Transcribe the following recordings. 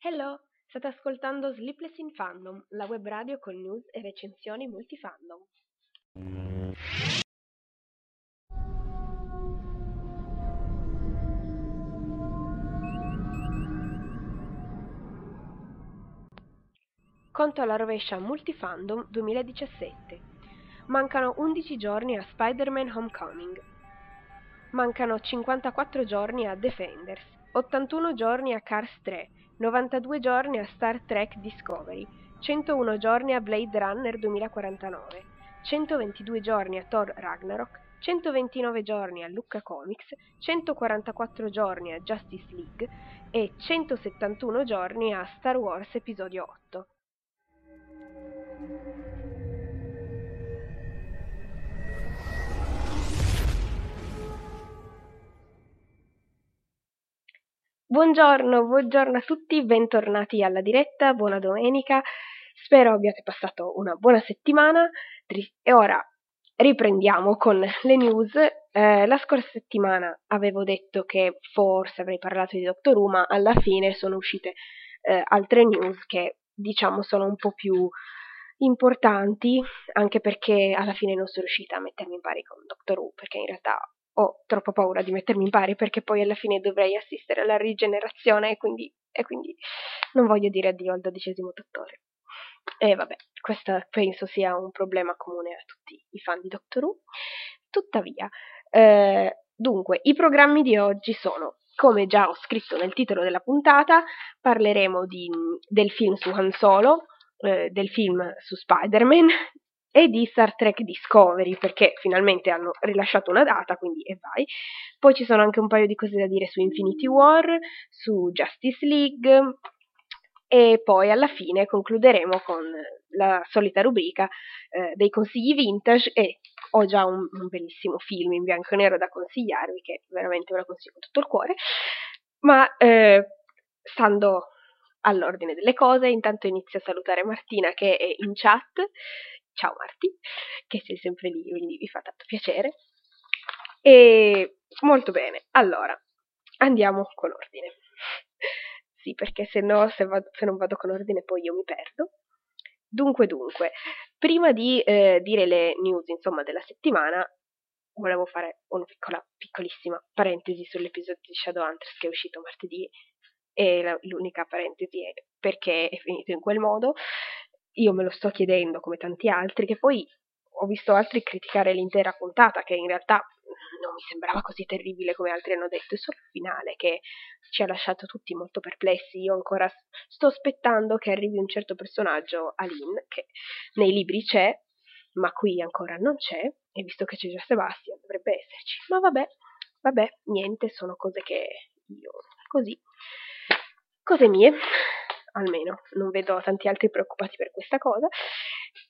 Hello, state ascoltando Sleepless in Fandom, la web radio con news e recensioni multifandom. Conto alla rovescia Multifandom 2017. Mancano 11 giorni a Spider-Man Homecoming. Mancano 54 giorni a Defenders, 81 giorni a Cars 3, 92 giorni a Star Trek Discovery, 101 giorni a Blade Runner 2049, 122 giorni a Thor Ragnarok, 129 giorni a Lucca Comics, 144 giorni a Justice League e 171 giorni a Star Wars Episodio 8. Buongiorno, buongiorno a tutti, bentornati alla diretta, buona domenica, spero abbiate passato una buona settimana e ora riprendiamo con le news. Eh, la scorsa settimana avevo detto che forse avrei parlato di Doctor Who, ma alla fine sono uscite eh, altre news che diciamo sono un po' più importanti, anche perché alla fine non sono riuscita a mettermi in pari con Doctor Who, perché in realtà ho troppa paura di mettermi in pari, perché poi alla fine dovrei assistere alla rigenerazione e quindi, e quindi non voglio dire addio al dodicesimo dottore. E vabbè, questo penso sia un problema comune a tutti i fan di Doctor Who. Tuttavia, eh, dunque, i programmi di oggi sono come già ho scritto nel titolo della puntata, parleremo di, del film su Han Solo, eh, del film su Spider-Man e di Star Trek Discovery, perché finalmente hanno rilasciato una data, quindi e vai. Poi ci sono anche un paio di cose da dire su Infinity War, su Justice League, e poi alla fine concluderemo con la solita rubrica eh, dei consigli vintage e ho già un, un, bellissimo film in bianco e nero da consigliarvi che veramente ve lo consiglio con tutto il cuore ma eh, stando all'ordine delle cose intanto inizio a salutare Martina che è in chat ciao Marti che sei sempre lì quindi vi fa tanto piacere e molto bene allora andiamo con ordine sì, perché se no, se, vado, se non vado con ordine poi io mi perdo. Dunque, dunque, prima di eh, dire le news, insomma, della settimana, volevo fare una piccola, piccolissima parentesi sull'episodio di Shadowhunters che è uscito martedì e la, l'unica parentesi è perché è finito in quel modo. Io me lo sto chiedendo come tanti altri, che poi ho visto altri criticare l'intera puntata, che in realtà non mi sembrava così terribile come altri hanno detto, è solo il finale che ci ha lasciato tutti molto perplessi. Io ancora sto aspettando che arrivi un certo personaggio, Aline, che nei libri c'è, ma qui ancora non c'è, e visto che c'è già Sebastian dovrebbe esserci. Ma vabbè, vabbè, niente, sono cose che io così. Cose mie, almeno, non vedo tanti altri preoccupati per questa cosa.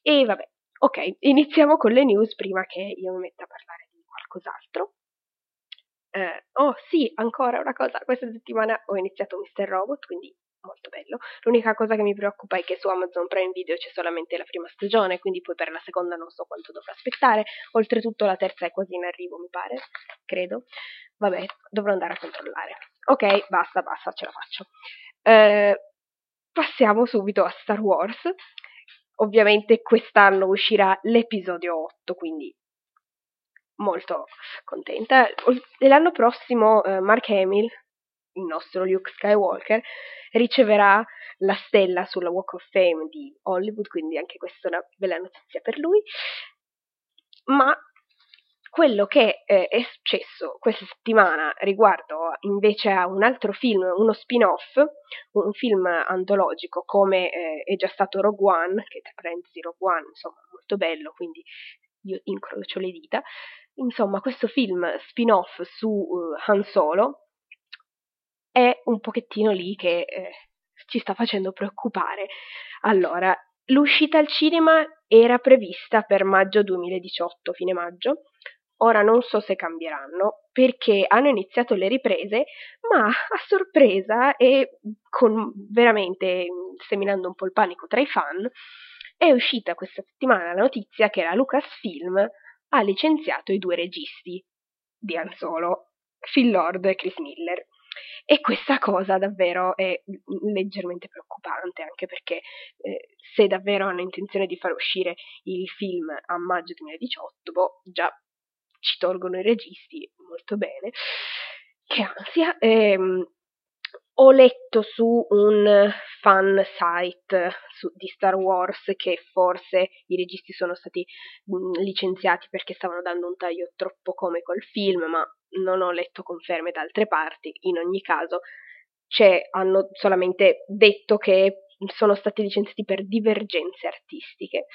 E vabbè, ok, iniziamo con le news prima che io mi metta a parlare qualcos'altro. Eh, oh sì, ancora una cosa, questa settimana ho iniziato Mr. Robot, quindi molto bello. L'unica cosa che mi preoccupa è che su Amazon Prime Video c'è solamente la prima stagione, quindi poi per la seconda non so quanto dovrò aspettare. Oltretutto la terza è quasi in arrivo, mi pare, credo. Vabbè, dovrò andare a controllare. Ok, basta, basta, ce la faccio. Eh, passiamo subito a Star Wars. Ovviamente quest'anno uscirà l'episodio 8, quindi molto contenta. L'anno prossimo uh, Mark Hamill, il nostro Luke Skywalker, riceverà la stella sulla Walk of Fame di Hollywood, quindi anche questa è una bella notizia per lui. Ma quello che eh, è successo questa settimana riguardo invece a un altro film, uno spin-off, un film antologico come eh, è già stato Rogue One, che parentesi Rogue One, insomma, molto bello, quindi io incrocio le dita, Insomma, questo film spin-off su uh, Han Solo è un pochettino lì che eh, ci sta facendo preoccupare. Allora, l'uscita al cinema era prevista per maggio 2018, fine maggio. Ora non so se cambieranno perché hanno iniziato le riprese, ma a sorpresa e con veramente seminando un po' il panico tra i fan, è uscita questa settimana la notizia che la Lucasfilm ha licenziato i due registi di Han Solo, Phil Lord e Chris Miller. E questa cosa davvero è leggermente preoccupante, anche perché eh, se davvero hanno intenzione di far uscire il film a maggio 2018, boh, già ci tolgono i registi molto bene. Che ansia. Ehm, ho letto su un fan site su, di Star Wars che forse i registi sono stati mh, licenziati perché stavano dando un taglio troppo comico al film, ma non ho letto conferme da altre parti. In ogni caso, hanno solamente detto che sono stati licenziati per divergenze artistiche.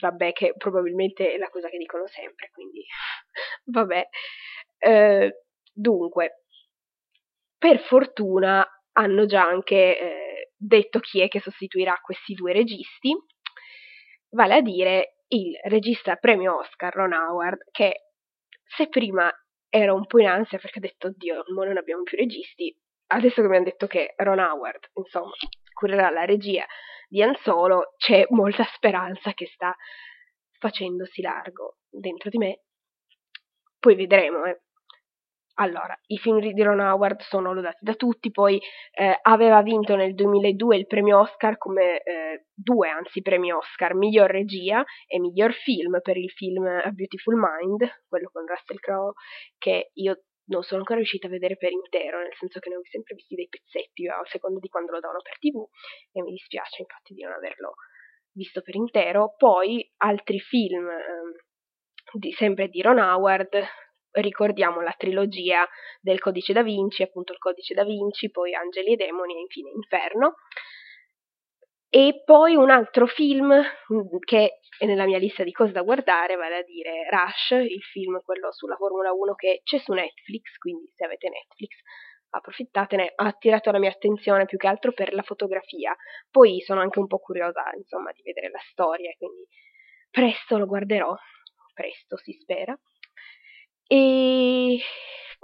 Vabbè, che probabilmente è la cosa che dicono sempre, quindi vabbè. Eh, dunque, per fortuna hanno già anche eh, detto chi è che sostituirà questi due registi, vale a dire il regista premio Oscar Ron Howard, che se prima ero un po' in ansia perché ho detto, oddio, non abbiamo più registi, adesso che mi hanno detto che Ron Howard, insomma, curerà la regia di Han Solo, c'è molta speranza che sta facendosi largo dentro di me. Poi vedremo, eh. Allora, i film di Ron Howard sono lodati da tutti, poi eh, aveva vinto nel 2002 il premio Oscar come eh, due, anzi, premi Oscar, miglior regia e miglior film per il film A Beautiful Mind, quello con Russell Crowe, che io non sono ancora riuscita a vedere per intero, nel senso che ne ho sempre visti dei pezzetti a seconda di quando lo davano per TV e mi dispiace infatti di non averlo visto per intero. Poi altri film eh, di, sempre di Ron Howard, ricordiamo la trilogia del Codice da Vinci, appunto il Codice da Vinci, poi Angeli e Demoni e infine Inferno. E poi un altro film mm, che è nella mia lista di cose da guardare, vale a dire Rush, il film quello sulla Formula 1 che c'è su Netflix, quindi se avete Netflix approfittatene, ha attirato la mia attenzione più che altro per la fotografia. Poi sono anche un po' curiosa, insomma, di vedere la storia, quindi presto lo guarderò, presto si spera. E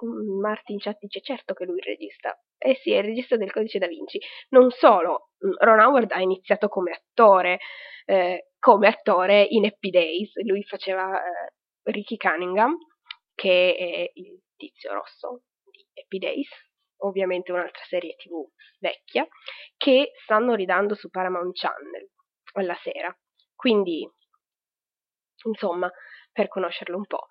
Martin Chat dice certo che lui è il regista. Eh sì, è il regista del Codice da Vinci. Non solo, mm, Ron Howard ha iniziato come attore, eh, come attore in Happy Days. Lui faceva eh, Ricky Cunningham, che è il tizio rosso di Happy Days, ovviamente un'altra serie tv vecchia, che stanno ridando su Paramount Channel alla sera. Quindi, insomma, per conoscerlo un po'.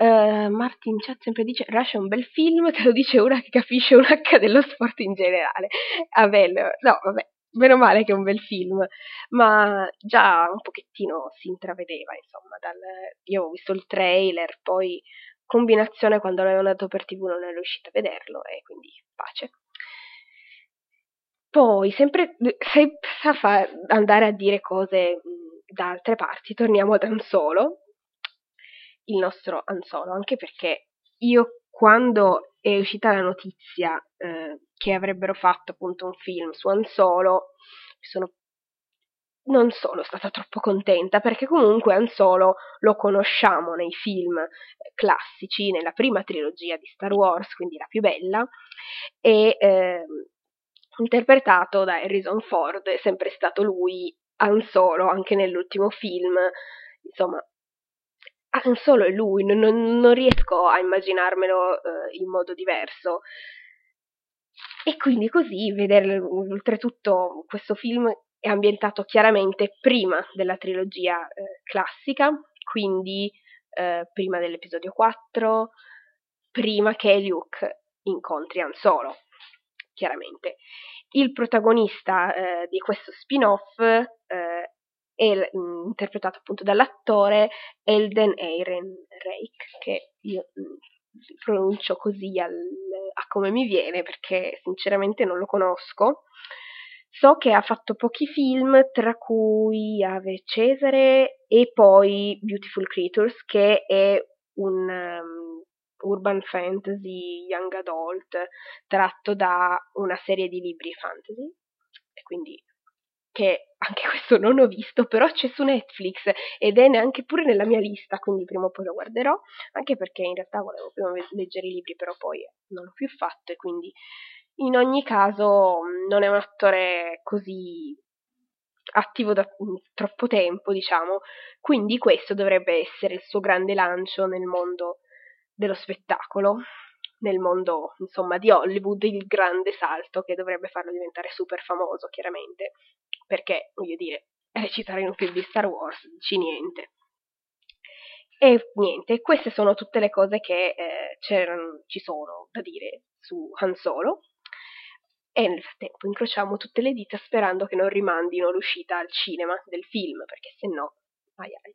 Uh, Martin Chat sempre dice Rush è un bel film, te lo dice una che capisce un H dello sport in generale. Ah, bello. No, vabbè, meno male che è un bel film, ma già un pochettino si intravedeva, insomma, dal... io ho visto il trailer, poi combinazione quando l'avevano dato per tv non ero riuscita a vederlo e quindi pace. Poi, sempre senza fa andare a dire cose da altre parti, torniamo ad Ansolo, il nostro Anzolo, anche perché io quando è uscita la notizia eh, che avrebbero fatto appunto un film su Anzolo, sono non sono stata troppo contenta perché comunque Anzolo lo conosciamo nei film classici, nella prima trilogia di Star Wars, quindi la più bella, e eh, interpretato da Harrison Ford, è sempre stato lui Anzolo anche nell'ultimo film, insomma Ah, solo è lui, non, non, riesco a immaginarmelo eh, in modo diverso. E quindi così vedere oltretutto questo film è ambientato chiaramente prima della trilogia eh, classica, quindi eh, prima dell'episodio 4, prima che Luke incontri Han Solo, chiaramente. Il protagonista eh, di questo spin-off è mm, interpretato appunto dall'attore Elden Ehrenreich, che io mm, pronuncio così al, a come mi viene perché sinceramente non lo conosco. So che ha fatto pochi film, tra cui Ave Cesare e poi Beautiful Creatures, che è un um, urban fantasy young adult tratto da una serie di libri fantasy. E quindi che anche questo non ho visto, però c'è su Netflix ed è neanche pure nella mia lista, quindi prima o poi lo guarderò, anche perché in realtà volevo prima leggere i libri, però poi non l'ho più fatto e quindi in ogni caso non è un attore così attivo da troppo tempo, diciamo, quindi questo dovrebbe essere il suo grande lancio nel mondo dello spettacolo nel mondo, insomma, di Hollywood, il grande salto che dovrebbe farlo diventare super famoso, chiaramente, perché, voglio dire, recitare in un film di Star Wars, dici niente. E niente, queste sono tutte le cose che eh, ci sono da dire su Han Solo. E nel frattempo incrociamo tutte le dita sperando che non rimandino l'uscita al cinema del film, perché se no, ai ai.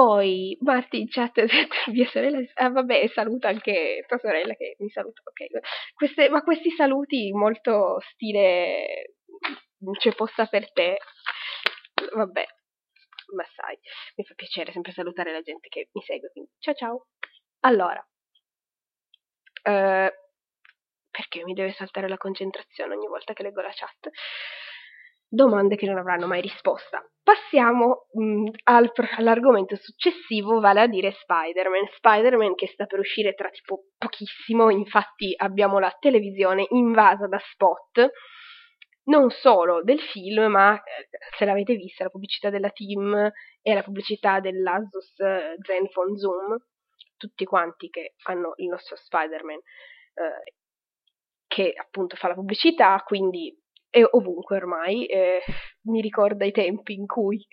Poi Marti in chat mia sorella, ah vabbè saluta anche tua sorella che mi saluta, ok. Queste, ma questi saluti molto stile c'è posta per te, vabbè, ma sai, mi fa piacere sempre salutare la gente che mi segue, quindi ciao ciao. Allora, eh, perché mi deve saltare la concentrazione ogni volta che leggo la chat? Domande che non avranno mai risposta. Passiamo mh, mm, al, all'argomento successivo, vale a dire Spider-Man. Spider-Man che sta per uscire tra tipo pochissimo, infatti abbiamo la televisione invasa da spot non solo del film, ma eh, se l'avete vista, la pubblicità della team e la pubblicità dell'Asus eh, Zenfone Zoom, tutti quanti che hanno il nostro Spider-Man eh, che appunto fa la pubblicità, quindi è ovunque ormai. Eh, mi ricorda i tempi in cui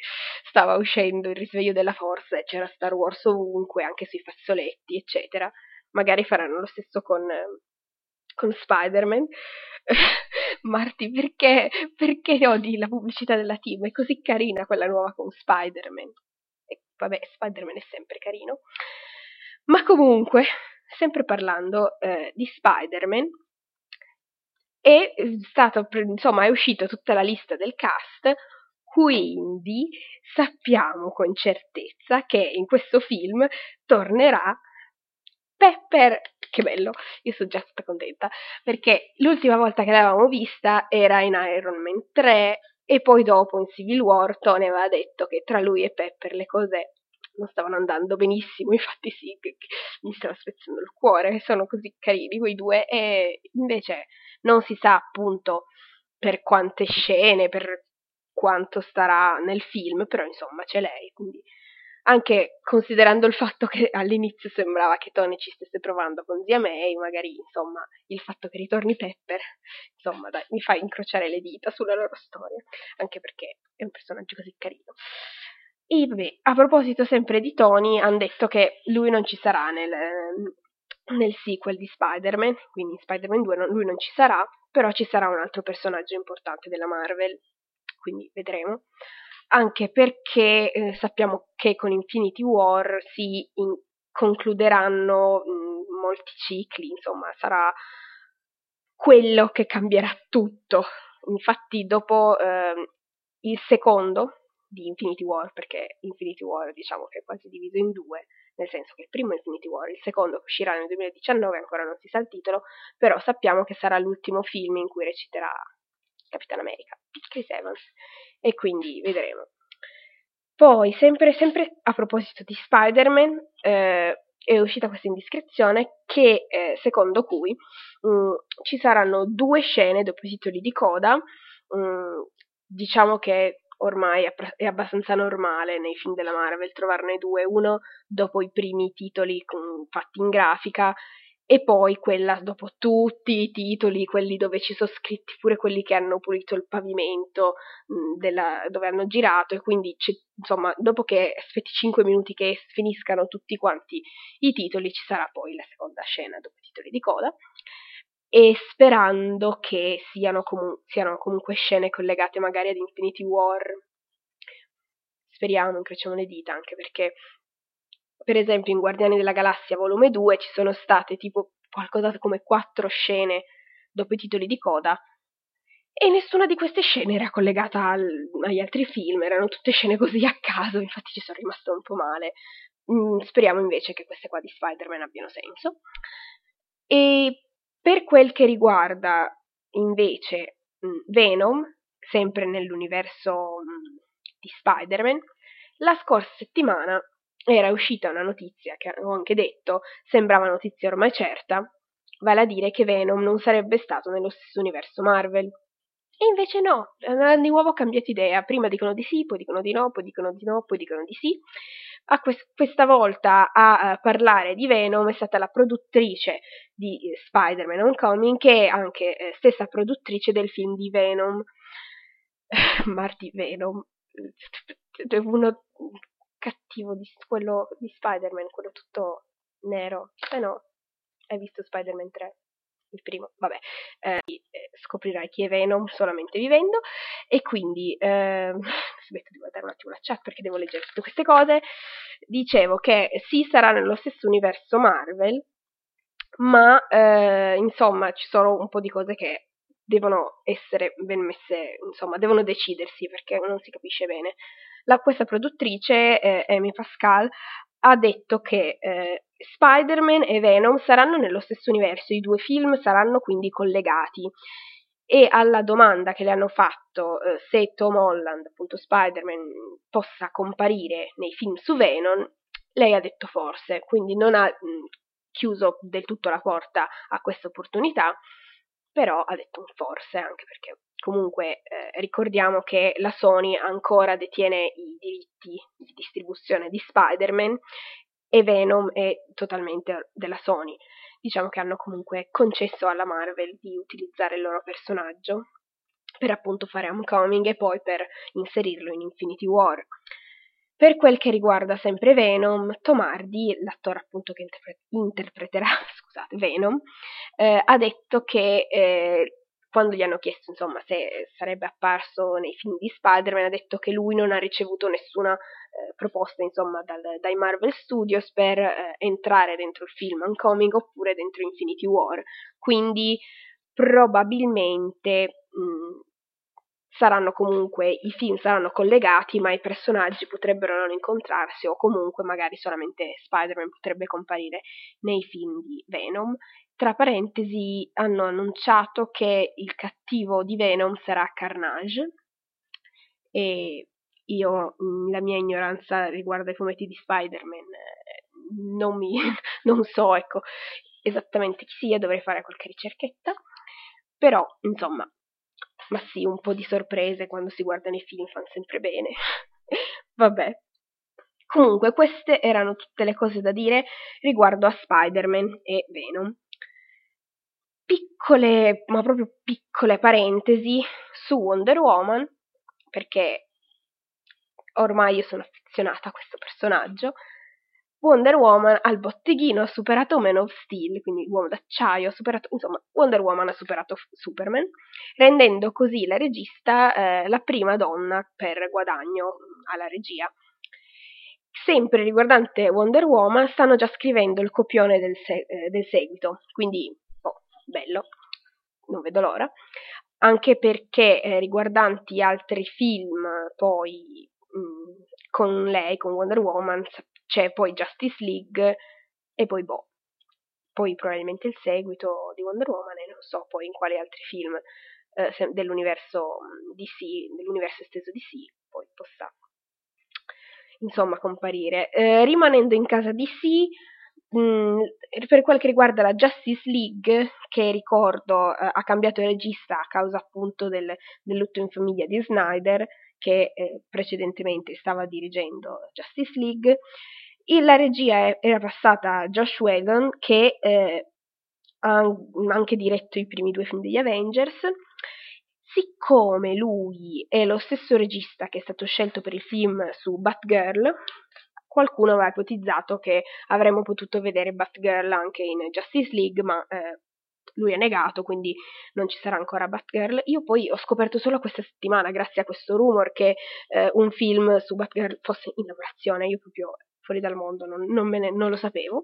stava uscendo il risveglio della forza e c'era Star Wars ovunque, anche sui fazzoletti, eccetera. Magari faranno lo stesso con, con Spider-Man. Marti, perché, perché odi la pubblicità della team? È così carina quella nuova con Spider-Man. E vabbè, Spider-Man è sempre carino. Ma comunque, sempre parlando eh, di Spider-Man, è stato, insomma, è uscita tutta la lista del cast, quindi sappiamo con certezza che in questo film tornerà Pepper, che bello, io sono già stata contenta, perché l'ultima volta che l'avevamo vista era in Iron Man 3 e poi dopo in Civil War Tony aveva detto che tra lui e Pepper le cose non stavano andando benissimo, infatti sì, mi stava spezzando il cuore, sono così carini quei due e invece non si sa appunto per quante scene, per quanto starà nel film, però insomma c'è lei, quindi anche considerando il fatto che all'inizio sembrava che Tony ci stesse provando con zia May, magari insomma il fatto che ritorni Pepper, insomma dai, mi fa incrociare le dita sulla loro storia, anche perché è un personaggio così carino. E vabbè, a proposito sempre di Tony, hanno detto che lui non ci sarà nel, nel sequel di Spider-Man, quindi in Spider-Man 2 non, lui non ci sarà, però ci sarà un altro personaggio importante della Marvel, quindi vedremo anche perché eh, sappiamo che con Infinity War si in- concluderanno mh, molti cicli, insomma, sarà quello che cambierà tutto. Infatti, dopo eh, il secondo di Infinity War, perché Infinity War diciamo che è quasi diviso in due, nel senso che il primo è Infinity War, il secondo che uscirà nel 2019, ancora non si sa il titolo, però sappiamo che sarà l'ultimo film in cui reciterà Capitan America, Chris Evans, e quindi vedremo. Poi, sempre, sempre a proposito di Spider-Man, eh, è uscita questa indiscrezione che eh, secondo cui mh, mm, ci saranno due scene dopo i titoli di coda, mh, mm, diciamo che ormai è, abbastanza normale nei film della Marvel trovarne due, uno dopo i primi titoli fatti in grafica e poi quella dopo tutti i titoli, quelli dove ci sono scritti pure quelli che hanno pulito il pavimento della, dove hanno girato e quindi insomma dopo che aspetti 5 minuti che finiscano tutti quanti i titoli ci sarà poi la seconda scena dopo i titoli di coda e sperando che siano, comu- siano comunque scene collegate magari ad Infinity War speriamo, incrociamo le dita anche perché per esempio in Guardiani della Galassia volume 2 ci sono state tipo qualcosa come quattro scene dopo i titoli di coda e nessuna di queste scene era collegata al, agli altri film, erano tutte scene così a caso, infatti ci sono rimasta un po' male. Mm, speriamo invece che queste qua di Spider-Man abbiano senso. E per quel che riguarda invece Venom, sempre nell'universo di Spider-Man, la scorsa settimana era uscita una notizia che avevo anche detto, sembrava notizia ormai certa, vale a dire che Venom non sarebbe stato nello stesso universo Marvel. E invece no, hanno di nuovo cambiato idea. Prima dicono di sì, poi dicono di no, poi dicono di no, poi dicono di sì. A quest- questa volta a uh, parlare di Venom è stata la produttrice di uh, Spider-Man Homecoming, che è anche uh, stessa produttrice del film di Venom. Marty Venom, uno cattivo di quello di Spider-Man, quello tutto nero. Eh no, hai visto Spider-Man 3? Il primo, vabbè, eh, scoprirai chi è Venom solamente vivendo. E quindi eh, smetto di guardare un attimo la chat perché devo leggere tutte queste cose. Dicevo che sì sarà nello stesso universo Marvel ma eh, insomma ci sono un po' di cose che devono essere ben messe insomma devono decidersi perché non si capisce bene. La, questa produttrice eh, Amy Pascal ha detto che eh, Spider-Man e Venom saranno nello stesso universo, i due film saranno quindi collegati. E alla domanda che le hanno fatto eh, se Tom Holland, appunto Spider-Man, possa comparire nei film su Venom, lei ha detto forse, quindi non ha mh, chiuso del tutto la porta a questa opportunità, però ha detto un forse, anche perché comunque eh, ricordiamo che la Sony ancora detiene i diritti di distribuzione di Spider-Man e Venom è totalmente della Sony. Diciamo che hanno comunque concesso alla Marvel di utilizzare il loro personaggio per appunto fare Homecoming e poi per inserirlo in Infinity War. Per quel che riguarda sempre Venom, Tom Hardy, l'attore appunto che interpre- interpreterà scusate, Venom, eh, ha detto che eh, quando gli hanno chiesto insomma se sarebbe apparso nei film di Spider-Man ha detto che lui non ha ricevuto nessuna eh, proposta insomma dal, dai Marvel Studios per eh, entrare dentro il film Uncoming oppure dentro Infinity War. Quindi probabilmente mh, mm, saranno comunque i film saranno collegati ma i personaggi potrebbero non incontrarsi o comunque magari solamente Spider-Man potrebbe comparire nei film di Venom tra parentesi hanno annunciato che il cattivo di Venom sarà Carnage. E io mm, la mia ignoranza riguardo ai fumetti di Spider-Man eh, non, mi, non so ecco esattamente chi sia, dovrei fare qualche ricerchetta. Però insomma ma sì, un po' di sorprese quando si guardano i film fanno sempre bene. Vabbè. Comunque, queste erano tutte le cose da dire riguardo a Spider-Man e Venom piccole, ma proprio piccole parentesi su Wonder Woman, perché ormai io sono affezionata a questo personaggio. Wonder Woman al botteghino ha superato Man of Steel, quindi l'uomo d'acciaio ha superato, insomma, Wonder Woman ha superato Superman, rendendo così la regista eh, la prima donna per guadagno alla regia. Sempre riguardante Wonder Woman, stanno già scrivendo il copione del, se- eh, del seguito, quindi bello, non vedo l'ora, anche perché eh, riguardanti altri film poi mh, mm, con lei, con Wonder Woman, c'è poi Justice League e poi boh, poi probabilmente il seguito di Wonder Woman e non so poi in quali altri film eh, dell'universo mm, DC, dell'universo esteso DC poi possa insomma comparire. Eh, rimanendo in casa DC Mm, per quel che riguarda la Justice League, che ricordo eh, ha cambiato regista a causa appunto del, del lutto in famiglia di Snyder, che eh, precedentemente stava dirigendo Justice League, e la regia era passata a Josh Whedon, che eh, ha anche diretto i primi due film degli Avengers. Siccome lui è lo stesso regista che è stato scelto per il film su Batgirl, qualcuno aveva ipotizzato che avremmo potuto vedere Batgirl anche in Justice League, ma eh, lui ha negato, quindi non ci sarà ancora Batgirl. Io poi ho scoperto solo questa settimana, grazie a questo rumor, che eh, un film su Batgirl fosse in lavorazione, io proprio fuori dal mondo, non, non, ne, non lo sapevo.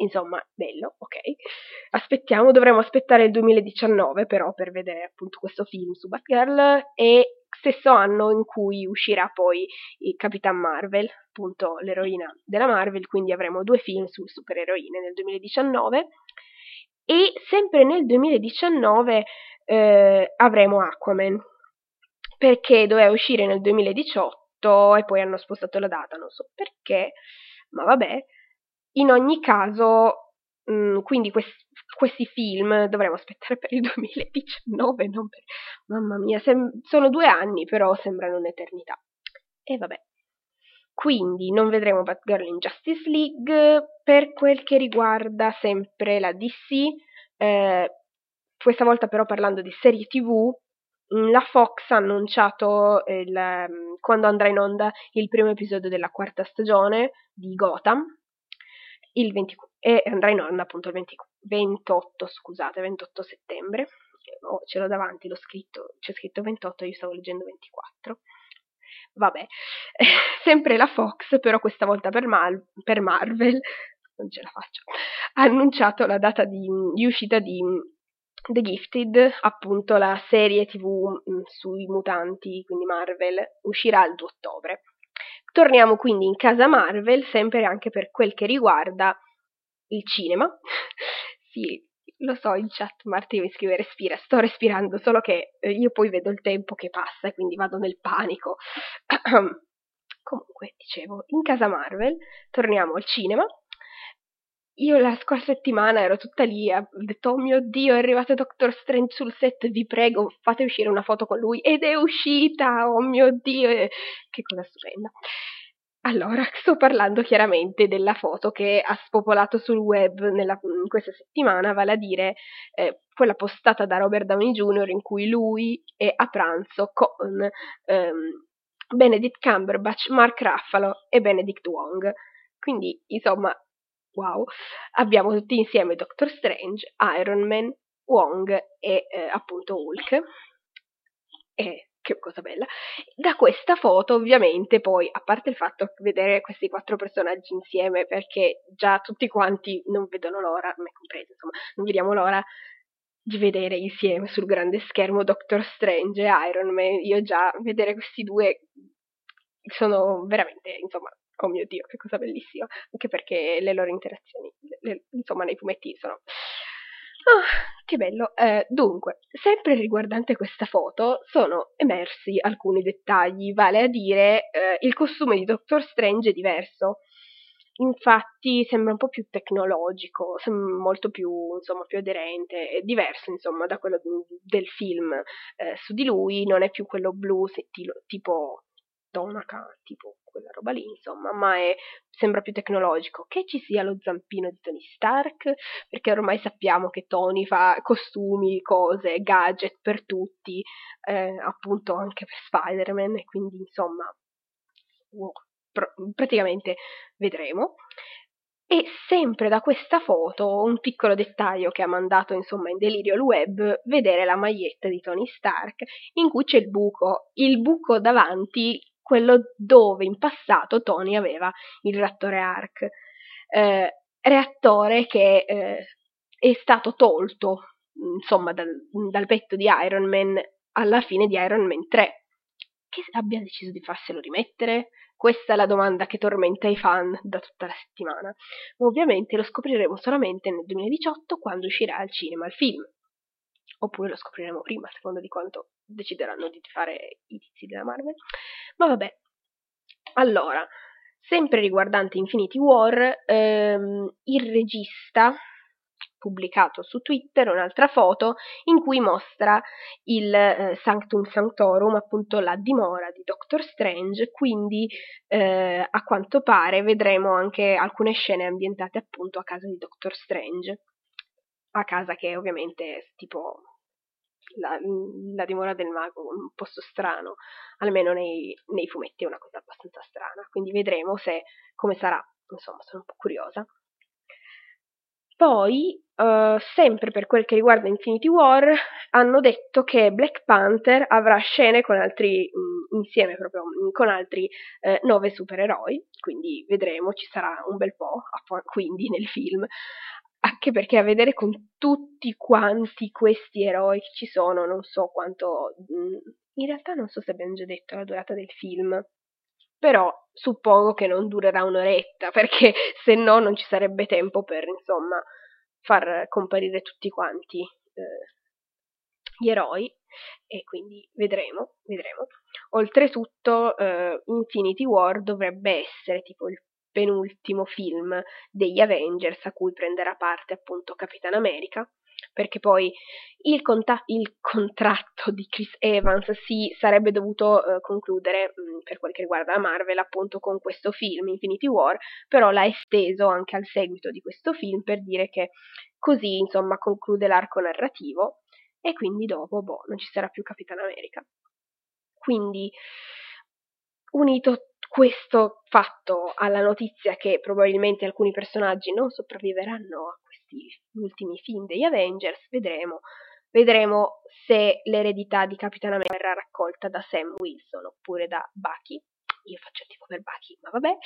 Insomma, bello, ok. Aspettiamo, dovremo aspettare il 2019 però per vedere appunto questo film su Batgirl e stesso anno in cui uscirà poi Capitan Marvel, appunto l'eroina della Marvel, quindi avremo due film su supereroine nel 2019 e sempre nel 2019 eh, avremo Aquaman perché doveva uscire nel 2018 e poi hanno spostato la data, non so perché, ma vabbè. In ogni caso, mh, mm, quindi quest- questi film dovremo aspettare per il 2019, non per... mamma mia, sem- sono due anni, però sembrano un'eternità. E vabbè. Quindi non vedremo Batgirl in Justice League per quel che riguarda sempre la DC, eh, questa volta però parlando di serie TV, mm, la Fox ha annunciato il, mm, quando andrà in onda il primo episodio della quarta stagione di Gotham, il 20, e andrà in onda appunto il 20, 28, scusate, 28 settembre. Oh, ce l'ho davanti, l'ho scritto, c'è scritto 28, io stavo leggendo 24. Vabbè, sempre la Fox, però questa volta per, Mal- per Marvel, non ce la faccio, ha annunciato la data di, di uscita di The Gifted, appunto la serie tv mh, sui mutanti, quindi Marvel, uscirà il 2 ottobre. Torniamo quindi in casa Marvel, sempre anche per quel che riguarda il cinema. sì, lo so, in chat Marti mi scrive respira, sto respirando, solo che eh, io poi vedo il tempo che passa e quindi vado nel panico. Comunque, dicevo, in casa Marvel torniamo al cinema io la scorsa settimana ero tutta lì, ho detto, oh mio Dio, è arrivato Doctor Strange sul set, vi prego, fate uscire una foto con lui, ed è uscita, oh mio Dio, che cosa stupenda. Allora, sto parlando chiaramente della foto che ha spopolato sul web nella, questa settimana, vale a dire eh, quella postata da Robert Downey Jr. in cui lui è a pranzo con ehm, Benedict Cumberbatch, Mark Ruffalo e Benedict Wong. Quindi, insomma, wow, abbiamo tutti insieme Doctor Strange, Iron Man, Wong e eh, appunto Hulk. E che cosa bella. Da questa foto, ovviamente, poi, a parte il fatto che vedere questi quattro personaggi insieme, perché già tutti quanti non vedono l'ora, me compreso, insomma, non vediamo l'ora di vedere insieme sul grande schermo Doctor Strange e Iron Man. Io già vedere questi due sono veramente, insomma, oh mio Dio, che cosa bellissima, anche perché le loro interazioni, le, insomma, nei fumetti sono... Oh, che bello. Eh, dunque, sempre riguardante questa foto, sono emersi alcuni dettagli, vale a dire eh, il costume di Doctor Strange è diverso. Infatti sembra un po' più tecnologico, molto più, insomma, più aderente, è diverso insomma da quello del film eh, su di lui, non è più quello blu tipo tonaca, tipo quella roba lì, insomma, ma è, sembra più tecnologico. Che ci sia lo zampino di Tony Stark, perché ormai sappiamo che Tony fa costumi, cose, gadget per tutti, eh, appunto anche per Spider-Man, e quindi insomma, wow, pr- praticamente vedremo. E sempre da questa foto, un piccolo dettaglio che ha mandato insomma in delirio il web, vedere la maglietta di Tony Stark in cui c'è il buco, il buco davanti quello dove in passato Tony aveva il reattore ARC, eh, reattore che eh, è stato tolto insomma dal, dal, petto di Iron Man alla fine di Iron Man 3. Che abbia deciso di farselo rimettere? Questa è la domanda che tormenta i fan da tutta la settimana. Ma ovviamente lo scopriremo solamente nel 2018 quando uscirà al cinema il film. Oppure lo scopriremo prima, a seconda di quanto decideranno di fare i tizi della Marvel. Ma vabbè. Allora, sempre riguardante Infinity War, ehm, il regista pubblicato su Twitter un'altra foto in cui mostra il eh, Sanctum Sanctorum, appunto la dimora di Doctor Strange, quindi eh, a quanto pare vedremo anche alcune scene ambientate appunto a casa di Doctor Strange, a casa che ovviamente è tipo la, la, dimora del mago, un posto strano, almeno nei, nei, fumetti è una cosa abbastanza strana, quindi vedremo se come sarà, insomma sono un po' curiosa. Poi, uh, sempre per quel che riguarda Infinity War, hanno detto che Black Panther avrà scene con altri, mh, mm, insieme proprio mm, con altri eh, nove supereroi, quindi vedremo, ci sarà un bel po', quindi nel film anche perché a vedere con tutti quanti questi eroi che ci sono, non so quanto. Mm, in realtà non so se abbiamo già detto la durata del film, però suppongo che non durerà un'oretta, perché se no non ci sarebbe tempo per, insomma, far comparire tutti quanti eh, gli eroi. E quindi vedremo, vedremo. Oltretutto, eh, Infinity War dovrebbe essere tipo il penultimo film degli Avengers a cui prenderà parte appunto Capitan America perché poi il, conta- il, contratto di Chris Evans si sarebbe dovuto eh, concludere mh, mm, per quel che riguarda la Marvel appunto con questo film Infinity War, però l'ha esteso anche al seguito di questo film per dire che così insomma conclude l'arco narrativo e quindi dopo boh, non ci sarà più Capitan America. Quindi unito questo fatto alla notizia che probabilmente alcuni personaggi non sopravviveranno a questi ultimi film degli Avengers, vedremo. Vedremo se l'eredità di Capitan America verrà raccolta da Sam Wilson oppure da Bucky. Io faccio il tipo per Bucky, ma vabbè.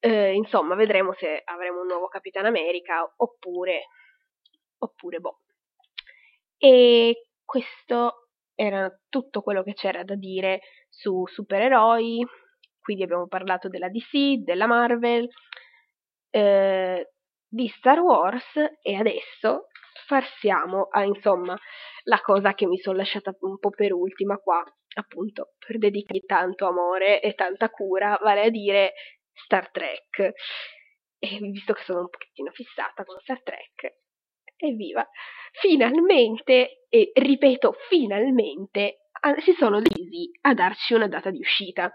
Eh, insomma, vedremo se avremo un nuovo Capitan America oppure, oppure boh. E questo era tutto quello che c'era da dire su supereroi, quindi abbiamo parlato della DC, della Marvel, eh, di Star Wars e adesso passiamo a insomma la cosa che mi sono lasciata un po' per ultima qua, appunto per dedicargli tanto amore e tanta cura, vale a dire Star Trek. E visto che sono un pochettino fissata con Star Trek, evviva! Finalmente, e ripeto finalmente, si sono decisi a darci una data di uscita.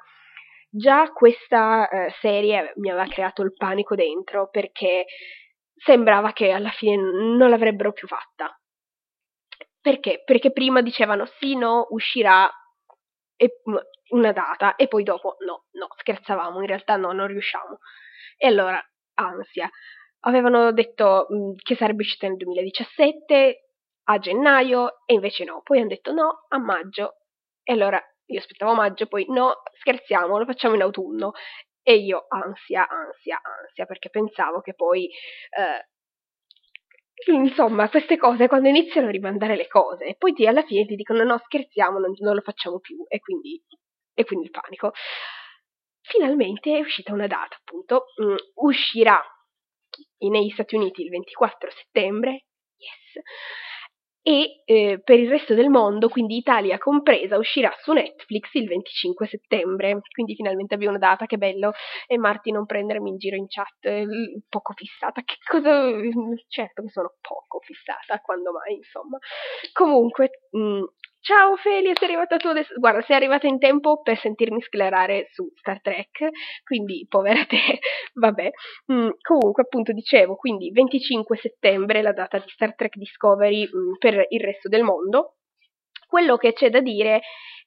Già questa eh, serie mi aveva creato il panico dentro perché sembrava che alla fine non l'avrebbero più fatta. Perché? Perché prima dicevano sì, no, uscirà una data e poi dopo no, no, scherzavamo, in realtà no, non riusciamo. E allora, ansia. Avevano detto mh, che sarebbe uscita nel 2017, a gennaio, e invece no. Poi hanno detto no, a maggio. E allora io aspettavo maggio, poi no, scherziamo, lo facciamo in autunno. E io ansia, ansia, ansia, perché pensavo che poi, eh, insomma, queste cose quando iniziano a rimandare le cose poi ti, alla fine ti dicono no, scherziamo, non, non lo facciamo più e quindi, e quindi il panico. Finalmente è uscita una data, appunto, mm, uscirà negli Stati Uniti il 24 settembre, yes, e eh, per il resto del mondo, quindi Italia compresa, uscirà su Netflix il 25 settembre. Quindi finalmente abbiamo una data, che bello. E Marti non prendermi in giro in chat, eh, poco fissata. Che cosa... Certo che sono poco fissata, quando mai, insomma. Comunque, mh, mm, Ciao Ophelia, sei arrivata tu adesso. Guarda, sei arrivata in tempo per sentirmi sclerare su Star Trek, quindi povera te, vabbè. Mm, comunque, appunto, dicevo, quindi 25 settembre la data di Star Trek Discovery mm, per il resto del mondo. Quello che c'è da dire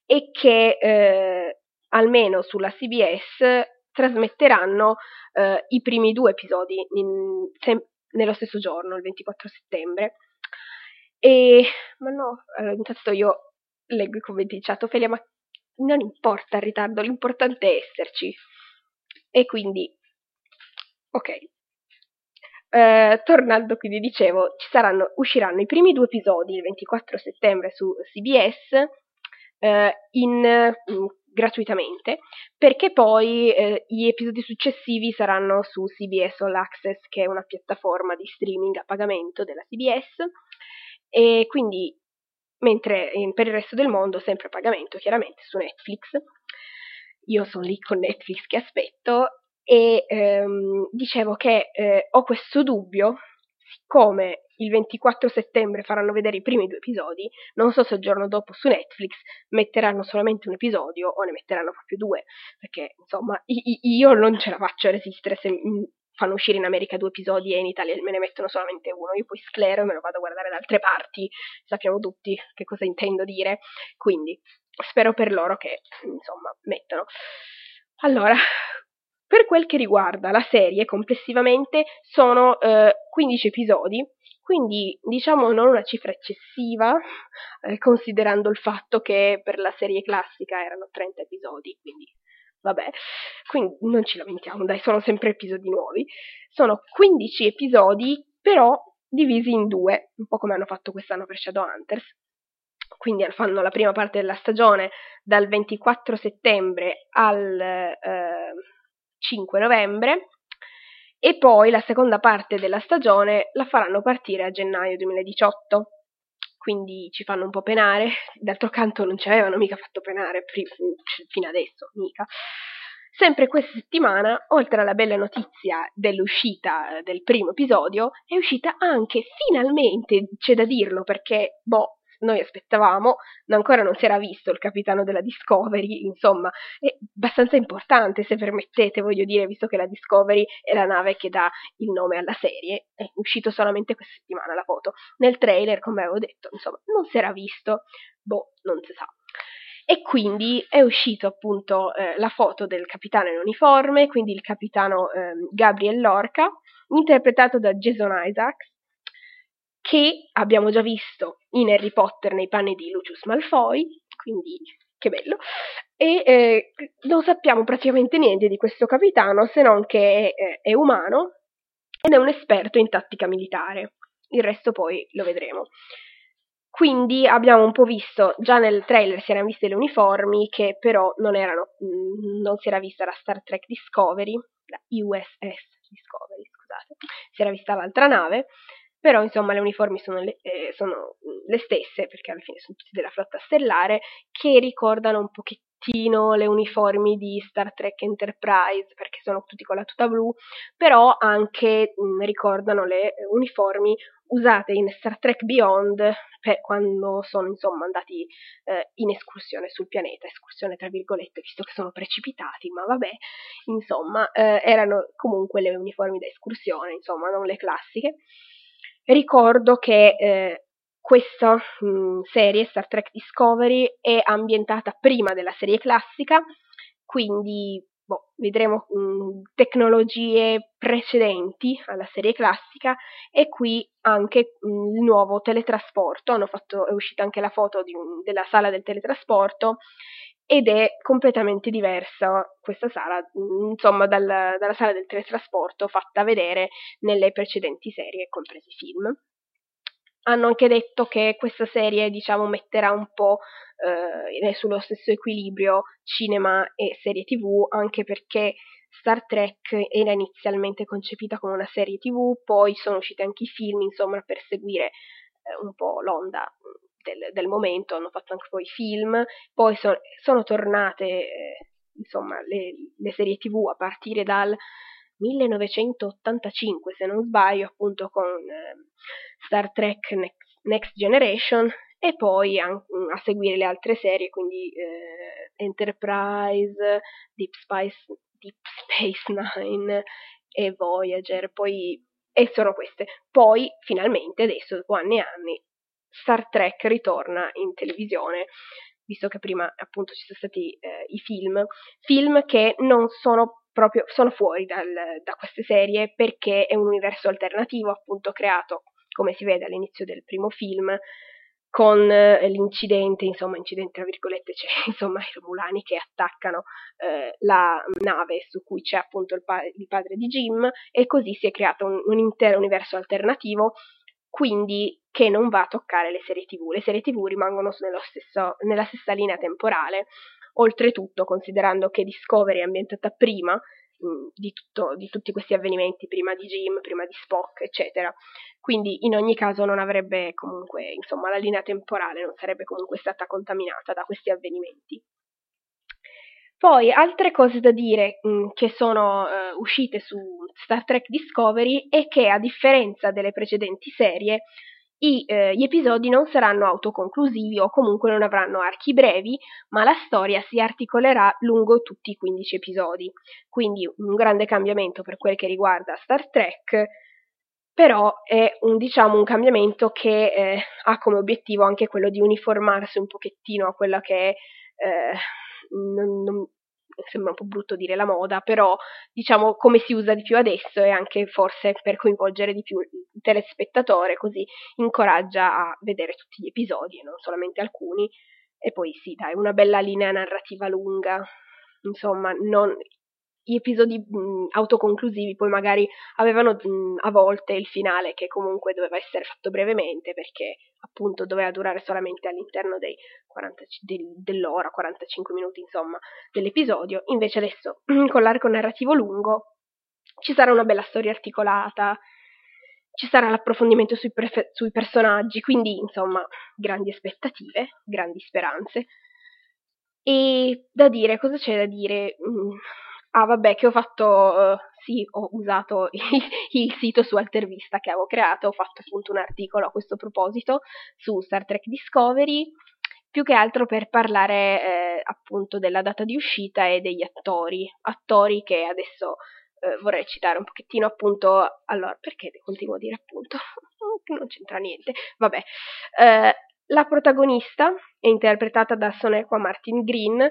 è che eh, almeno sulla CBS trasmetteranno eh, i primi due episodi in, sem- nello stesso giorno, il 24 settembre. E, ma no, allora, intanto io leggo i commenti di chat, Ophelia, ma non importa il ritardo, l'importante è esserci. E quindi, ok. Uh, tornando, quindi dicevo, saranno, usciranno i primi due episodi il 24 settembre su CBS uh, in, uh, gratuitamente, perché poi eh, gli episodi successivi saranno su CBS All Access, che è una piattaforma di streaming a pagamento della CBS, e quindi mentre per il resto del mondo sempre a pagamento, chiaramente su Netflix. Io sono lì con Netflix che aspetto e ehm, dicevo che eh, ho questo dubbio, siccome il 24 settembre faranno vedere i primi due episodi, non so se il giorno dopo su Netflix metteranno solamente un episodio o ne metteranno proprio due, perché insomma io non ce la faccio a resistere se fanno uscire in America due episodi e in Italia me ne mettono solamente uno. Io poi sclero e me lo vado a guardare da altre parti, sappiamo tutti che cosa intendo dire. Quindi spero per loro che, insomma, mettano. Allora, per quel che riguarda la serie, complessivamente sono eh, 15 episodi, quindi diciamo non una cifra eccessiva, eh, considerando il fatto che per la serie classica erano 30 episodi, quindi vabbè, quindi non ci lamentiamo, dai, sono sempre episodi nuovi. Sono 15 episodi, però divisi in due, un po' come hanno fatto quest'anno per Shadowhunters. Quindi fanno la prima parte della stagione dal 24 settembre al eh, 5 novembre e poi la seconda parte della stagione la faranno partire a gennaio 2018 quindi ci fanno un po' penare. D'altro canto non ci avevano mica fatto penare fino adesso, mica. Sempre questa settimana, oltre alla bella notizia dell'uscita del primo episodio, è uscita anche finalmente, c'è da dirlo perché, boh, noi aspettavamo, ancora non si era visto il capitano della Discovery, insomma, è abbastanza importante se permettete, voglio dire, visto che la Discovery è la nave che dà il nome alla serie, è uscito solamente questa settimana la foto. Nel trailer, come avevo detto, insomma, non si era visto, boh, non si sa. E quindi è uscito appunto eh, la foto del capitano in uniforme, quindi il capitano eh, Gabriel Lorca, interpretato da Jason Isaacs, che abbiamo già visto in Harry Potter nei panni di Lucius Malfoy, quindi che bello, e eh, non sappiamo praticamente niente di questo capitano se non che è, è umano ed è un esperto in tattica militare. Il resto poi lo vedremo. Quindi abbiamo un po' visto, già nel trailer si erano viste le uniformi, che però non, erano, mm, non si era vista la Star Trek Discovery, la USS Discovery, scusate, si era vista l'altra nave, però insomma le uniformi sono le, eh, sono le stesse, perché alla fine sono tutti della flotta stellare, che ricordano un pochettino le uniformi di Star Trek Enterprise, perché sono tutti con la tuta blu, però anche mh, mm, ricordano le uniformi usate in Star Trek Beyond per quando sono insomma andati eh, in escursione sul pianeta, escursione tra virgolette, visto che sono precipitati, ma vabbè, insomma, eh, erano comunque le uniformi da escursione, insomma, non le classiche. Ricordo che eh, questa mh, mm, serie, Star Trek Discovery, è ambientata prima della serie classica, quindi boh, vedremo mh, mm, tecnologie precedenti alla serie classica e qui anche mh, mm, il nuovo teletrasporto, fatto, è uscita anche la foto un, della sala del teletrasporto ed è completamente diversa questa sala, insomma, dal, dalla sala del teletrasporto fatta vedere nelle precedenti serie, compresi film. Hanno anche detto che questa serie, diciamo, metterà un po' eh, sullo stesso equilibrio cinema e serie TV, anche perché Star Trek era inizialmente concepita come una serie TV, poi sono usciti anche i film, insomma, per seguire eh, un po' l'onda del, del, momento, hanno fatto anche poi film, poi so, sono tornate eh, insomma le, le, serie tv a partire dal 1985 se non sbaglio appunto con eh, Star Trek Next, Next, Generation e poi a, a, seguire le altre serie quindi eh, Enterprise, Deep Space, Deep Space Nine e Voyager poi e sono queste. Poi, finalmente, adesso, dopo anni e anni, Star Trek ritorna in televisione, visto che prima appunto ci sono stati eh, i film, film che non sono proprio, sono fuori dal, da queste serie perché è un universo alternativo appunto creato, come si vede all'inizio del primo film, con eh, l'incidente, insomma, incidente tra virgolette, c'è insomma i Romulani che attaccano eh, la nave su cui c'è appunto il, pa- il, padre di Jim e così si è creato un, un intero universo alternativo quindi che non va a toccare le serie tv. Le serie tv rimangono stesso, nella stessa linea temporale, oltretutto considerando che Discovery è ambientata prima mh, mm, di, tutto, di, tutti questi avvenimenti, prima di Jim, prima di Spock, eccetera. Quindi in ogni caso non avrebbe comunque, insomma, la linea temporale non sarebbe comunque stata contaminata da questi avvenimenti. Poi altre cose da dire mh, mm, che sono uh, uscite su Star Trek Discovery è che a differenza delle precedenti serie i, eh, gli episodi non saranno autoconclusivi o comunque non avranno archi brevi, ma la storia si articolerà lungo tutti i 15 episodi. Quindi un grande cambiamento per quel che riguarda Star Trek, però è un, diciamo, un cambiamento che eh, ha come obiettivo anche quello di uniformarsi un pochettino a quella che è eh, non, non, sembra un po' brutto dire la moda, però diciamo come si usa di più adesso e anche forse per coinvolgere di più il telespettatore, così incoraggia a vedere tutti gli episodi e non solamente alcuni. E poi sì, dai, una bella linea narrativa lunga, insomma, non, gli episodi mh, autoconclusivi poi magari avevano mh, a volte il finale che comunque doveva essere fatto brevemente perché appunto doveva durare solamente all'interno dei 40, del, dell'ora, 45 minuti insomma dell'episodio, invece adesso con l'arco narrativo lungo ci sarà una bella storia articolata, ci sarà l'approfondimento sui, prefe- sui personaggi, quindi insomma grandi aspettative, grandi speranze. E da dire, cosa c'è da dire? Ah, vabbè, che ho fatto, uh, sì, ho usato il, sito su Altervista che avevo creato, ho fatto appunto un articolo a questo proposito su Star Trek Discovery, più che altro per parlare eh, appunto della data di uscita e degli attori, attori che adesso eh, vorrei citare un pochettino appunto, allora, perché continuo a dire appunto? non c'entra niente, vabbè. Eh, la protagonista è interpretata da Sonequa Martin Green,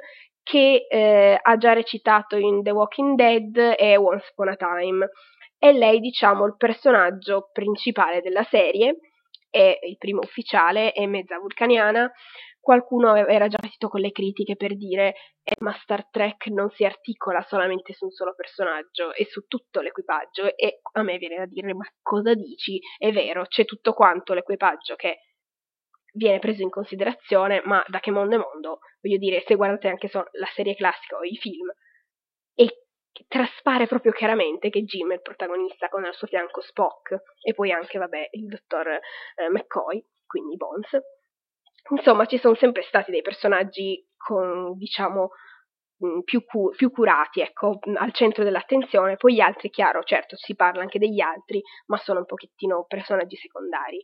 che eh, ha già recitato in The Walking Dead e Once Upon a Time. È lei, diciamo, il personaggio principale della serie, è il primo ufficiale, è mezza vulcaniana. Qualcuno era già partito con le critiche per dire eh, ma Star Trek non si articola solamente su un solo personaggio e su tutto l'equipaggio e a me viene da dire ma cosa dici? È vero, c'è tutto quanto l'equipaggio che viene preso in considerazione, ma da che mondo è mondo, voglio dire, se guardate anche so, la serie classica o i film, e traspare proprio chiaramente che Jim è il protagonista con al suo fianco Spock e poi anche, vabbè, il dottor eh, McCoy, quindi Bones. Insomma, ci sono sempre stati dei personaggi con, diciamo, mm, più, cu- più, curati, ecco, al centro dell'attenzione, poi gli altri, chiaro, certo, si parla anche degli altri, ma sono un pochettino personaggi secondari.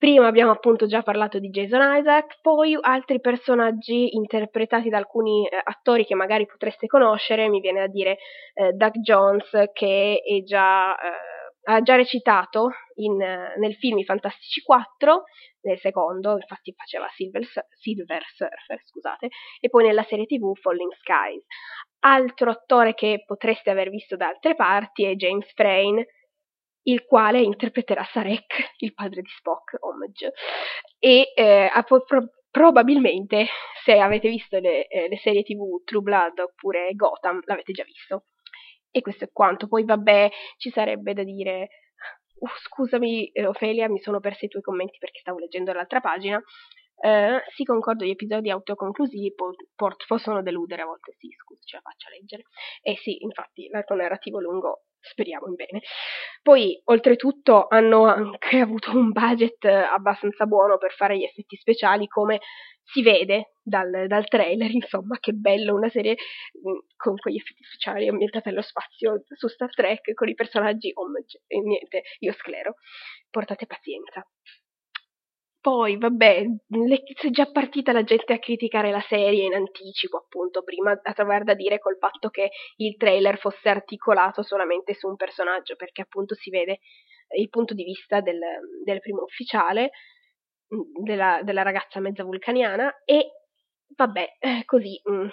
Prima abbiamo appunto già parlato di Jason Isaac, poi altri personaggi interpretati da alcuni eh, attori che magari potreste conoscere, mi viene da dire eh, Doug Jones che già, eh, ha già recitato in, nel film I Fantastici 4, nel secondo, infatti faceva Silver, Silver Surfer, scusate, e poi nella serie tv Falling Skies. Altro attore che potreste aver visto da altre parti è James Frain, il quale interpreterà Sarek, il padre di Spock, Homage. E eh, pro- probabilmente, se avete visto le, eh, le, serie tv True Blood oppure Gotham, l'avete già visto. E questo è quanto. Poi, vabbè, ci sarebbe da dire. Uh, scusami, eh, Ofelia, mi sono persa i tuoi commenti perché stavo leggendo l'altra pagina. Uh, sì, concordo, gli episodi autoconclusivi po- port- possono deludere a volte, sì, scusa, ce la faccio a leggere. E sì, infatti, l'arco narrativo lungo speriamo in bene. Poi, oltretutto, hanno anche avuto un budget abbastanza buono per fare gli effetti speciali, come si vede dal, dal trailer, insomma, che bello una serie mm, con quegli effetti speciali ambientata nello spazio su Star Trek con i personaggi e niente, io sclero. Portate pazienza. Poi, vabbè, le, è già partita la gente a criticare la serie in anticipo, appunto, prima a trovare da dire col fatto che il trailer fosse articolato solamente su un personaggio, perché appunto si vede il punto di vista del, del primo ufficiale, mm, della, della, ragazza mezza vulcaniana, e vabbè, eh, così, mm,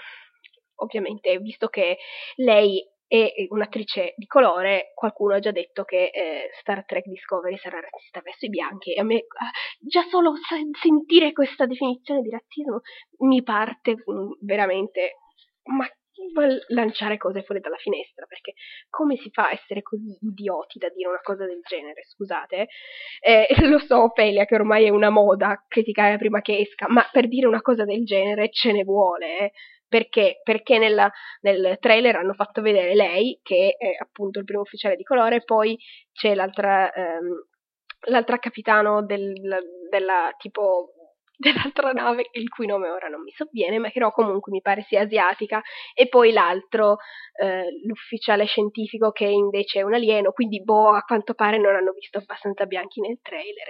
ovviamente, visto che lei e un'attrice di colore, qualcuno ha già detto che eh, Star Trek Discovery sarà razzista verso i bianchi. E a me ah, già solo sentire questa definizione di razzismo mi parte mm, veramente ma lanciare cose fuori dalla finestra perché come si fa a essere così idioti da dire una cosa del genere scusate? Eh, lo so Ophelia che ormai è una moda criticare prima che esca ma per dire una cosa del genere ce ne vuole eh perché? Perché nella, nel trailer hanno fatto vedere lei, che è appunto il primo ufficiale di colore, poi c'è l'altra, ehm, l'altra capitano del, della tipo dell'altra nave, il cui nome ora non mi sovviene, ma che però comunque mi pare sia asiatica, e poi l'altro, eh, l'ufficiale scientifico che invece è un alieno, quindi boh, a quanto pare non hanno visto abbastanza bianchi nel trailer.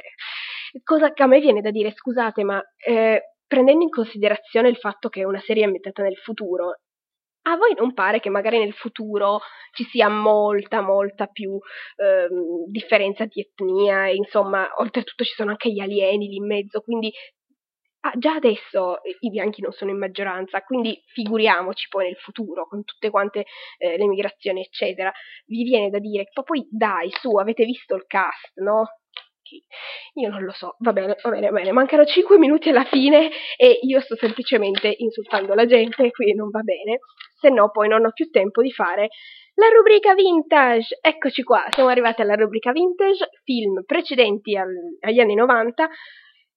Cosa che a me viene da dire, scusate, ma eh, prendendo in considerazione il fatto che è una serie ambientata nel futuro, a voi non pare che magari nel futuro ci sia molta, molta più ehm, differenza di etnia e insomma, oltretutto ci sono anche gli alieni lì in mezzo, quindi ah, già adesso i bianchi non sono in maggioranza, quindi figuriamoci poi nel futuro con tutte quante eh, le migrazioni eccetera. Vi viene da dire, ma poi dai, su, avete visto il cast, no? Chi? Io non lo so, va bene, va bene, va bene, mancano 5 minuti alla fine e io sto semplicemente insultando la gente, qui non va bene, se no poi non ho più tempo di fare la rubrica vintage. Eccoci qua, siamo arrivati alla rubrica vintage, film precedenti al, agli anni 90.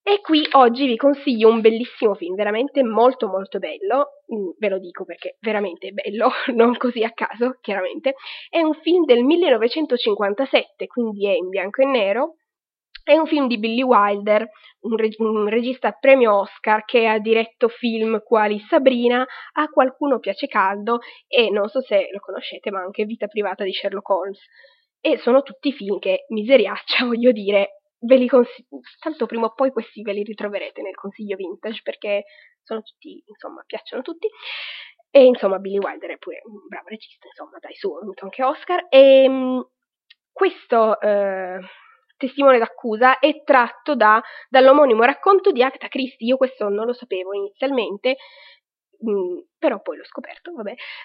E qui oggi vi consiglio un bellissimo film, veramente molto molto bello, mm, ve lo dico perché veramente è bello, non così a caso, chiaramente. È un film del 1957, quindi è in bianco e nero, è un film di Billy Wilder, un, reg- un, regista premio Oscar che ha diretto film quali Sabrina, A qualcuno piace caldo e non so se lo conoscete, ma anche Vita privata di Sherlock Holmes. E sono tutti film che, miseriaccia, voglio dire, ve li consiglio. Tanto prima o poi questi ve li ritroverete nel consiglio vintage perché sono tutti, insomma, piacciono tutti. E insomma, Billy Wilder è pure un bravo regista, insomma, dai, su, ha vinto anche Oscar. E um, questo. Eh, testimone d'accusa è tratto da, dall'omonimo racconto di Agatha Christie. Io questo non lo sapevo inizialmente, mh, mm, però poi l'ho scoperto.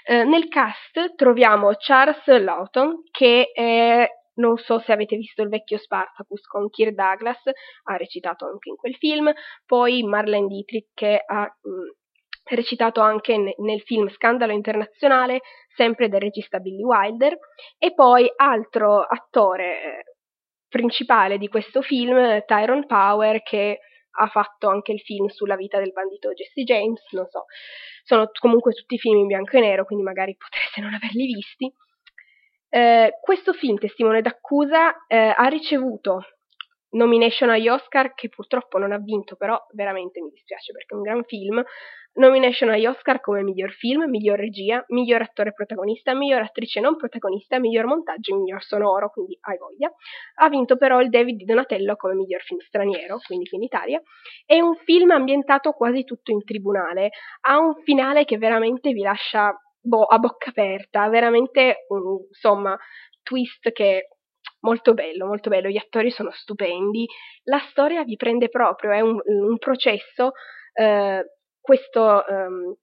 Eh, nel cast troviamo Charles Lawton, che è, non so se avete visto il vecchio Spartacus con Kirk Douglas, ha recitato anche in quel film, poi Marlene Dietrich che ha mh, mm, recitato anche ne, nel film Scandalo Internazionale, sempre del regista Billy Wilder, e poi altro attore eh, principale di questo film, Tyrone Power, che ha fatto anche il film sulla vita del bandito Jesse James, non so, sono comunque tutti film in bianco e nero, quindi magari potreste non averli visti. Eh, questo film, Testimone d'accusa, eh, ha ricevuto nomination agli Oscar che purtroppo non ha vinto, però veramente mi dispiace perché è un gran film. Nomination agli Oscar come miglior film, miglior regia, miglior attore protagonista, miglior attrice non protagonista, miglior montaggio e miglior sonoro, quindi hai voglia. Ha vinto però il David di Donatello come miglior film straniero, quindi qui in Italia. È un film ambientato quasi tutto in tribunale, ha un finale che veramente vi lascia boh, a bocca aperta, veramente un, insomma twist che molto bello, molto bello, gli attori sono stupendi, la storia vi prende proprio, è un, un processo, eh, questo um,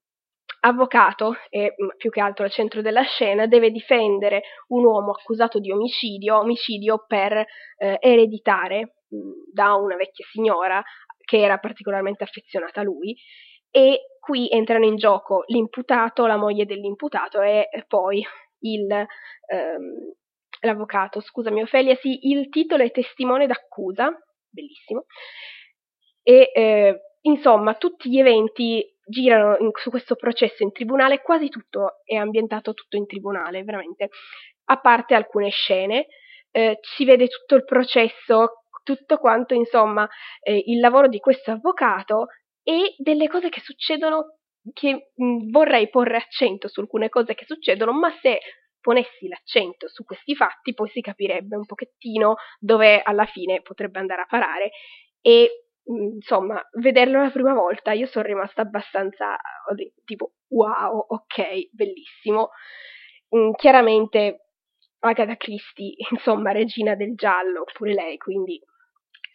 avvocato, e più che altro al centro della scena, deve difendere un uomo accusato di omicidio, omicidio per eh, ereditare mh, da una vecchia signora che era particolarmente affezionata a lui e qui entrano in gioco l'imputato, la moglie dell'imputato e poi il, ehm, l'avvocato, scusami Ofelia, sì, il titolo è testimone d'accusa, bellissimo, e eh, insomma tutti gli eventi girano in, su questo processo in tribunale, quasi tutto è ambientato tutto in tribunale, veramente, a parte alcune scene, eh, si vede tutto il processo, tutto quanto, insomma, eh, il lavoro di questo avvocato e delle cose che succedono che mh, vorrei porre accento su alcune cose che succedono, ma se ponessi l'accento su questi fatti, poi si capirebbe un pochettino dove alla fine potrebbe andare a parare. E mm, insomma, vederlo la prima volta io sono rimasta abbastanza tipo wow, ok, bellissimo. Mm, chiaramente Agatha Christie, insomma, regina del giallo, pure lei, quindi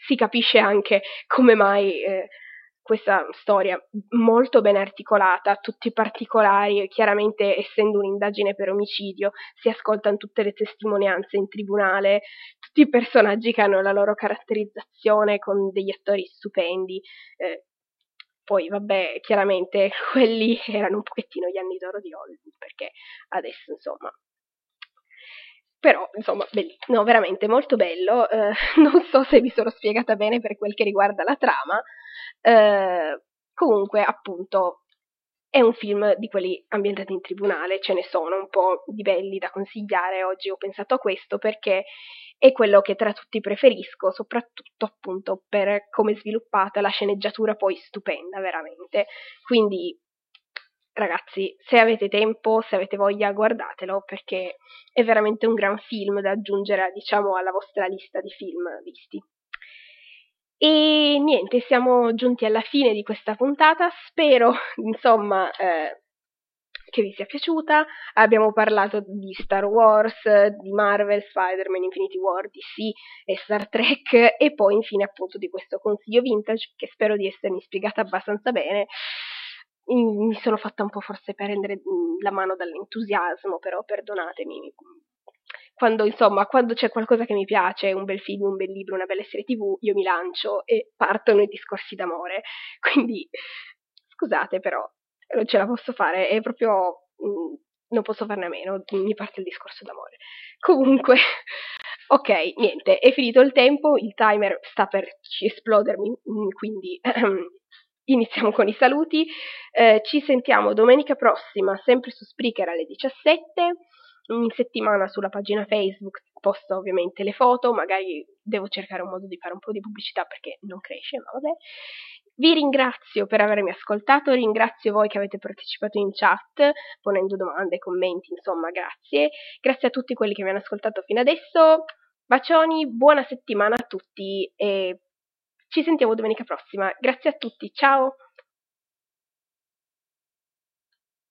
si capisce anche come mai eh, questa storia molto ben articolata, tutti i particolari, chiaramente essendo un'indagine per omicidio, si ascoltano tutte le testimonianze in tribunale, tutti personaggi che hanno la loro caratterizzazione con degli attori stupendi. Eh, poi, vabbè, chiaramente quelli erano un pochettino gli anni d'oro di Hollywood, perché adesso, insomma, però insomma bello, no, veramente molto bello. Eh, non so se vi sono spiegata bene per quel che riguarda la trama. Eh, comunque, appunto, è un film di quelli ambientati in tribunale, ce ne sono un po' di belli da consigliare. Oggi ho pensato a questo perché è quello che tra tutti preferisco, soprattutto appunto per come è sviluppata la sceneggiatura poi stupenda, veramente. Quindi ragazzi, se avete tempo, se avete voglia, guardatelo perché è veramente un gran film da aggiungere, diciamo, alla vostra lista di film visti. E niente, siamo giunti alla fine di questa puntata. Spero, insomma, eh, che vi sia piaciuta. Abbiamo parlato di Star Wars, di Marvel, Spider-Man, Infinity War, DC e Star Trek e poi infine appunto di questo consiglio vintage che spero di essermi spiegata abbastanza bene. Mi sono fatta un po' forse prendere mm, la mano dall'entusiasmo, però perdonatemi, quando insomma, quando c'è qualcosa che mi piace, un bel film, un bel libro, una bella serie tv, io mi lancio e partono i discorsi d'amore. Quindi scusate però, non ce la posso fare, è proprio mh, mm, non posso farne a meno, mi parte il discorso d'amore. Comunque, ok, niente, è finito il tempo, il timer sta per esplodermi, mm, quindi iniziamo con i saluti. Eh, ci sentiamo domenica prossima, sempre su Spreaker alle 17 in settimana sulla pagina Facebook posto ovviamente le foto, magari devo cercare un modo di fare un po' di pubblicità perché non cresce, ma vabbè. Vi ringrazio per avermi ascoltato, ringrazio voi che avete partecipato in chat, ponendo domande, commenti, insomma, grazie. Grazie a tutti quelli che mi hanno ascoltato fino adesso. Bacioni, buona settimana a tutti e ci sentiamo domenica prossima. Grazie a tutti, ciao!